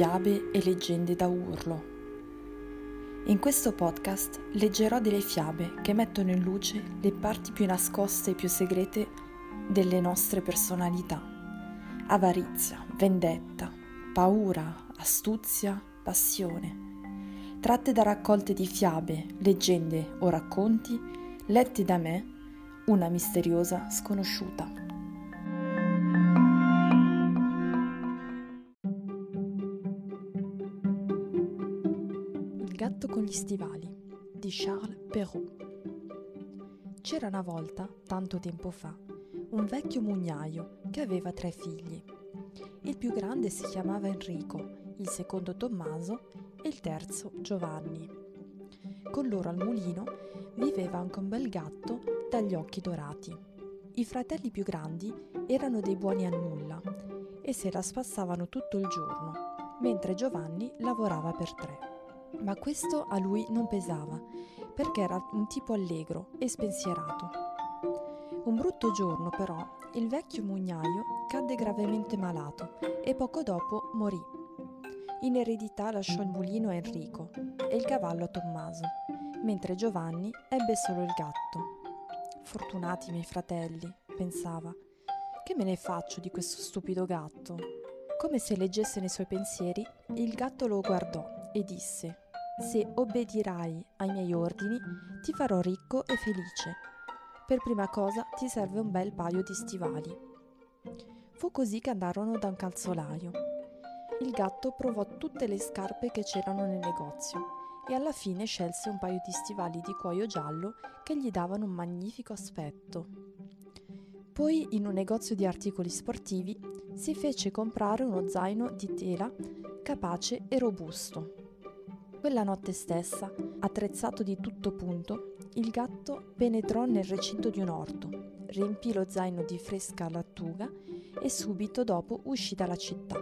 fiabe e leggende da urlo. In questo podcast leggerò delle fiabe che mettono in luce le parti più nascoste e più segrete delle nostre personalità. Avarizia, vendetta, paura, astuzia, passione. Tratte da raccolte di fiabe, leggende o racconti letti da me, una misteriosa sconosciuta. Gli stivali di Charles Perrault. C'era una volta, tanto tempo fa, un vecchio mugnaio che aveva tre figli. Il più grande si chiamava Enrico, il secondo Tommaso e il terzo Giovanni. Con loro al mulino viveva anche un bel gatto dagli occhi dorati. I fratelli più grandi erano dei buoni a nulla e se la spassavano tutto il giorno, mentre Giovanni lavorava per tre. Ma questo a lui non pesava, perché era un tipo allegro e spensierato. Un brutto giorno, però, il vecchio mugnaio cadde gravemente malato e poco dopo morì. In eredità lasciò il mulino a Enrico e il cavallo a Tommaso, mentre Giovanni ebbe solo il gatto. Fortunati miei fratelli, pensava. Che me ne faccio di questo stupido gatto? Come se leggesse nei suoi pensieri, il gatto lo guardò e disse Se obbedirai ai miei ordini, ti farò ricco e felice. Per prima cosa ti serve un bel paio di stivali. Fu così che andarono da un calzolaio. Il gatto provò tutte le scarpe che c'erano nel negozio e alla fine scelse un paio di stivali di cuoio giallo che gli davano un magnifico aspetto. Poi, in un negozio di articoli sportivi, si fece comprare uno zaino di tela capace e robusto. Quella notte stessa, attrezzato di tutto punto, il gatto penetrò nel recinto di un orto, riempì lo zaino di fresca lattuga e subito dopo uscì dalla città.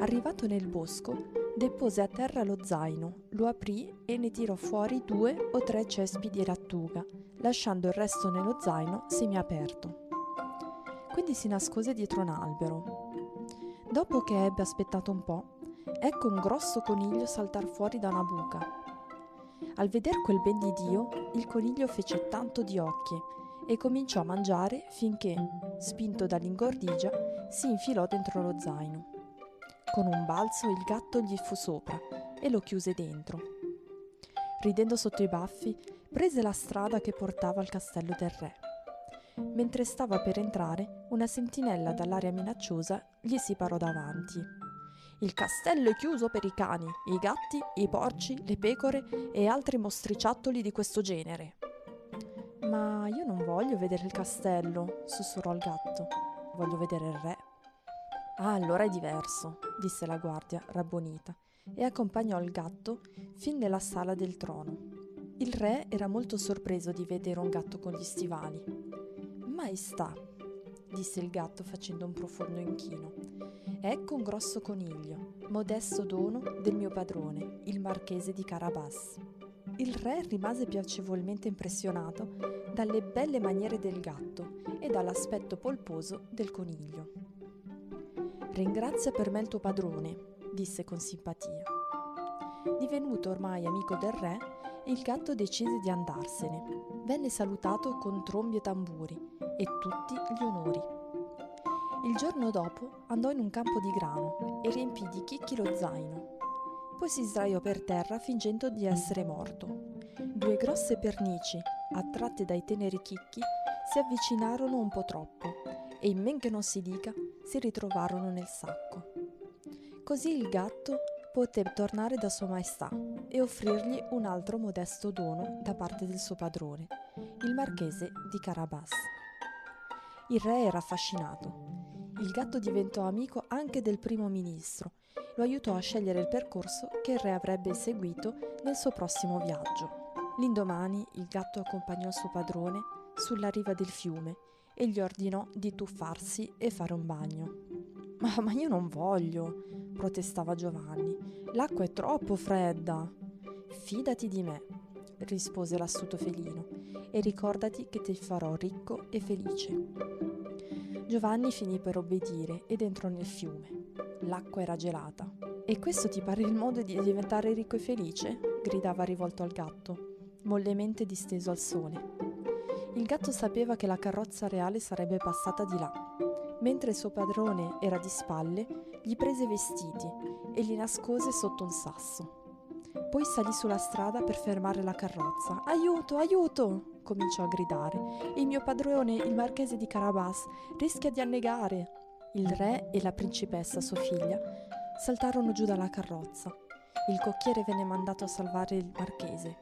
Arrivato nel bosco, depose a terra lo zaino, lo aprì e ne tirò fuori due o tre cespi di lattuga, lasciando il resto nello zaino semiaperto. Quindi si nascose dietro un albero. Dopo che ebbe aspettato un po', ecco un grosso coniglio saltar fuori da una buca. Al veder quel ben di Dio, il coniglio fece tanto di occhi e cominciò a mangiare finché, spinto dall'ingordigia, si infilò dentro lo zaino. Con un balzo il gatto gli fu sopra e lo chiuse dentro. Ridendo sotto i baffi, prese la strada che portava al castello del re. Mentre stava per entrare, una sentinella dall'aria minacciosa gli si parò davanti. Il castello è chiuso per i cani, i gatti, i porci, le pecore e altri mostriciattoli di questo genere. Ma io non voglio vedere il castello, sussurrò il gatto. Voglio vedere il re. Ah, allora è diverso, disse la guardia, rabbonita, e accompagnò il gatto fin nella sala del trono. Il re era molto sorpreso di vedere un gatto con gli stivali. Maestà, disse il gatto facendo un profondo inchino. Ecco un grosso coniglio, modesto dono del mio padrone, il marchese di Carabas. Il re rimase piacevolmente impressionato dalle belle maniere del gatto e dall'aspetto polposo del coniglio. Ringrazia per me il tuo padrone, disse con simpatia. Divenuto ormai amico del re, il gatto decise di andarsene. Venne salutato con trombi e tamburi e tutti gli onori. Il giorno dopo andò in un campo di grano e riempì di chicchi lo zaino. Poi si sdraiò per terra fingendo di essere morto. Due grosse pernici, attratte dai teneri chicchi, si avvicinarono un po' troppo e in men che non si dica si ritrovarono nel sacco. Così il gatto poté tornare da Sua Maestà e offrirgli un altro modesto dono da parte del suo padrone, il marchese di Carabas. Il re era affascinato. Il gatto diventò amico anche del primo ministro, lo aiutò a scegliere il percorso che il re avrebbe seguito nel suo prossimo viaggio. L'indomani il gatto accompagnò il suo padrone sulla riva del fiume e gli ordinò di tuffarsi e fare un bagno. Ma, ma io non voglio, protestava Giovanni. L'acqua è troppo fredda. Fidati di me, rispose l'astuto felino, e ricordati che ti farò ricco e felice. Giovanni finì per obbedire ed entrò nel fiume. L'acqua era gelata. E questo ti pare il modo di diventare ricco e felice? gridava rivolto al gatto, mollemente disteso al sole. Il gatto sapeva che la carrozza reale sarebbe passata di là. Mentre il suo padrone era di spalle, gli prese i vestiti e li nascose sotto un sasso. Poi salì sulla strada per fermare la carrozza. Aiuto, aiuto! Cominciò a gridare. Il mio padrone, il marchese di Carabas, rischia di annegare. Il re e la principessa, sua figlia, saltarono giù dalla carrozza. Il cocchiere venne mandato a salvare il marchese.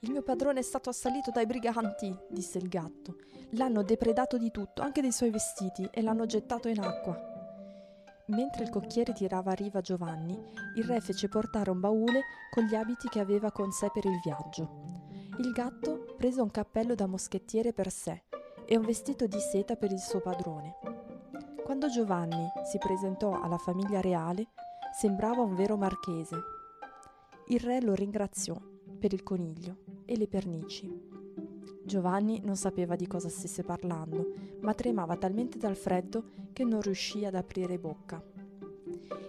Il mio padrone è stato assalito dai briganti, disse il gatto. L'hanno depredato di tutto, anche dei suoi vestiti, e l'hanno gettato in acqua. Mentre il cocchiere tirava a riva Giovanni, il re fece portare un baule con gli abiti che aveva con sé per il viaggio. Il gatto prese un cappello da moschettiere per sé e un vestito di seta per il suo padrone. Quando Giovanni si presentò alla famiglia reale, sembrava un vero marchese. Il re lo ringraziò per il coniglio e le pernici. Giovanni non sapeva di cosa stesse parlando, ma tremava talmente dal freddo che non riuscì ad aprire bocca.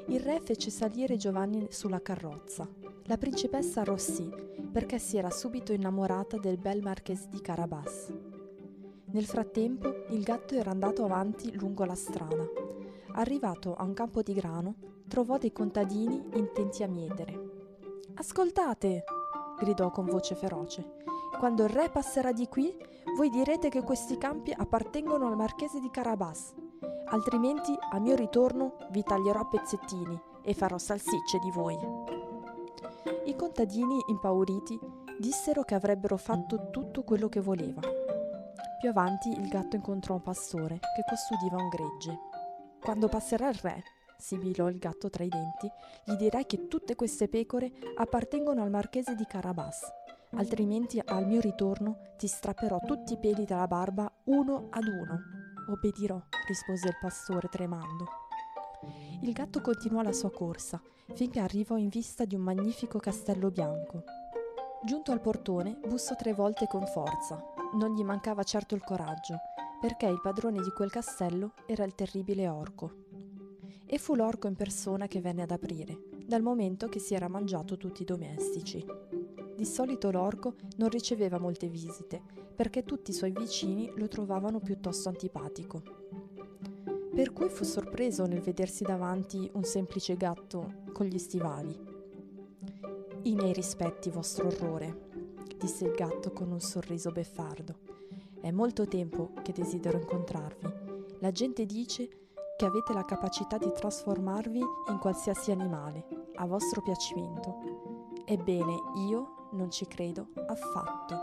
Il re fece salire Giovanni sulla carrozza. La principessa arrossì perché si era subito innamorata del bel marchese di Carabas. Nel frattempo il gatto era andato avanti lungo la strada. Arrivato a un campo di grano, trovò dei contadini intenti a mietere. Ascoltate! gridò con voce feroce. Quando il re passerà di qui, voi direte che questi campi appartengono al marchese di Carabas. Altrimenti, a mio ritorno, vi taglierò a pezzettini e farò salsicce di voi. I contadini, impauriti, dissero che avrebbero fatto tutto quello che voleva. Più avanti il gatto incontrò un pastore che custodiva un gregge. Quando passerà il re, sibilò il gatto tra i denti, gli dirai che tutte queste pecore appartengono al marchese di Carabas. Altrimenti al mio ritorno ti strapperò tutti i peli dalla barba uno ad uno. Obbedirò, rispose il pastore tremando. Il gatto continuò la sua corsa finché arrivò in vista di un magnifico castello bianco. Giunto al portone, bussò tre volte con forza. Non gli mancava certo il coraggio, perché il padrone di quel castello era il terribile orco e fu l'orco in persona che venne ad aprire, dal momento che si era mangiato tutti i domestici. Di solito l'orco non riceveva molte visite, perché tutti i suoi vicini lo trovavano piuttosto antipatico. Per cui fu sorpreso nel vedersi davanti un semplice gatto con gli stivali. I miei rispetti, vostro orrore, disse il gatto con un sorriso beffardo. È molto tempo che desidero incontrarvi. La gente dice che avete la capacità di trasformarvi in qualsiasi animale, a vostro piacimento. Ebbene, io non ci credo affatto.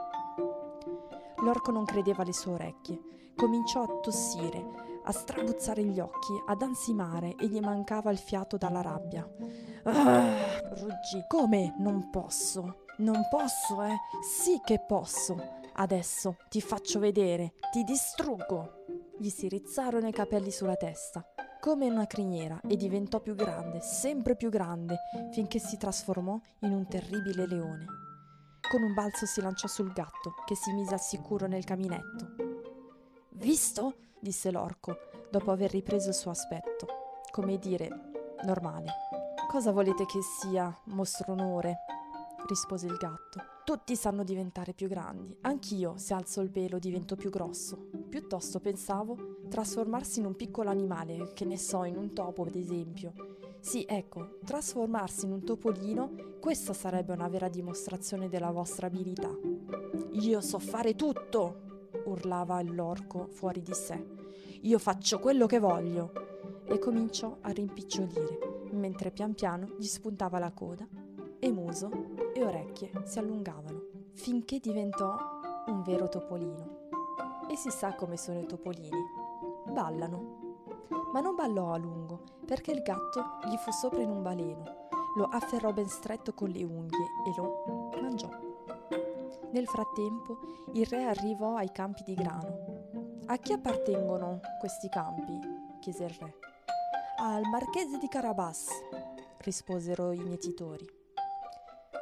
L'orco non credeva alle sue orecchie. Cominciò a tossire, a strabuzzare gli occhi, ad ansimare e gli mancava il fiato dalla rabbia. Ah, ruggì. Come non posso? Non posso, eh? Sì che posso. Adesso ti faccio vedere, ti distruggo. Gli si rizzarono i capelli sulla testa, come una criniera, e diventò più grande, sempre più grande, finché si trasformò in un terribile leone. Con un balzo si lanciò sul gatto, che si mise al sicuro nel caminetto. Visto? Disse l'orco, dopo aver ripreso il suo aspetto, come dire, normale. Cosa volete che sia, mostro onore? rispose il gatto. Tutti sanno diventare più grandi. Anch'io, se alzo il pelo, divento più grosso. Piuttosto pensavo trasformarsi in un piccolo animale, che ne so, in un topo, ad esempio. Sì, ecco, trasformarsi in un topolino, questa sarebbe una vera dimostrazione della vostra abilità. Io so fare tutto! urlava l'orco fuori di sé. Io faccio quello che voglio! E cominciò a rimpicciolire, mentre pian piano gli spuntava la coda e muso e orecchie si allungavano, finché diventò un vero topolino. E si sa come sono i topolini. Ballano. Ma non ballò a lungo, perché il gatto gli fu sopra in un baleno, lo afferrò ben stretto con le unghie e lo mangiò. Nel frattempo il re arrivò ai campi di grano. A chi appartengono questi campi? chiese il re. Al marchese di Carabas, risposero i mietitori.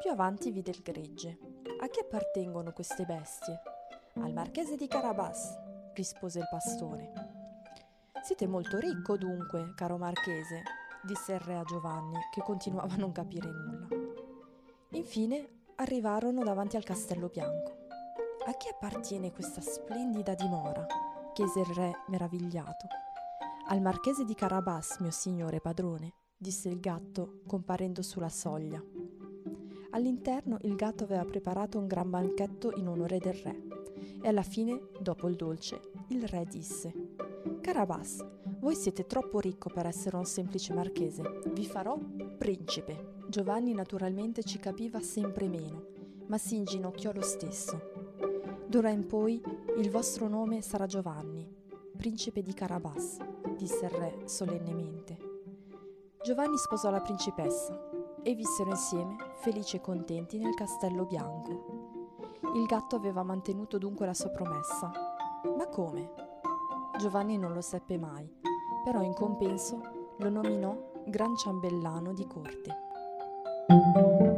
Più avanti vide il gregge. A chi appartengono queste bestie? Al marchese di Carabas, rispose il pastore. Siete molto ricco dunque, caro marchese, disse il re a Giovanni, che continuava a non capire nulla. Infine arrivarono davanti al castello bianco. A chi appartiene questa splendida dimora? Chiese il re meravigliato. Al marchese di Carabas, mio signore padrone, disse il gatto, comparendo sulla soglia. All'interno il gatto aveva preparato un gran banchetto in onore del re. E alla fine, dopo il dolce, il re disse: Carabas, voi siete troppo ricco per essere un semplice marchese. Vi farò principe. Giovanni naturalmente ci capiva sempre meno, ma si inginocchiò lo stesso. D'ora in poi il vostro nome sarà Giovanni, principe di Carabas, disse il re solennemente. Giovanni sposò la principessa e vissero insieme, felici e contenti, nel castello bianco. Il gatto aveva mantenuto dunque la sua promessa. Ma come? Giovanni non lo seppe mai, però in compenso lo nominò gran ciambellano di corte.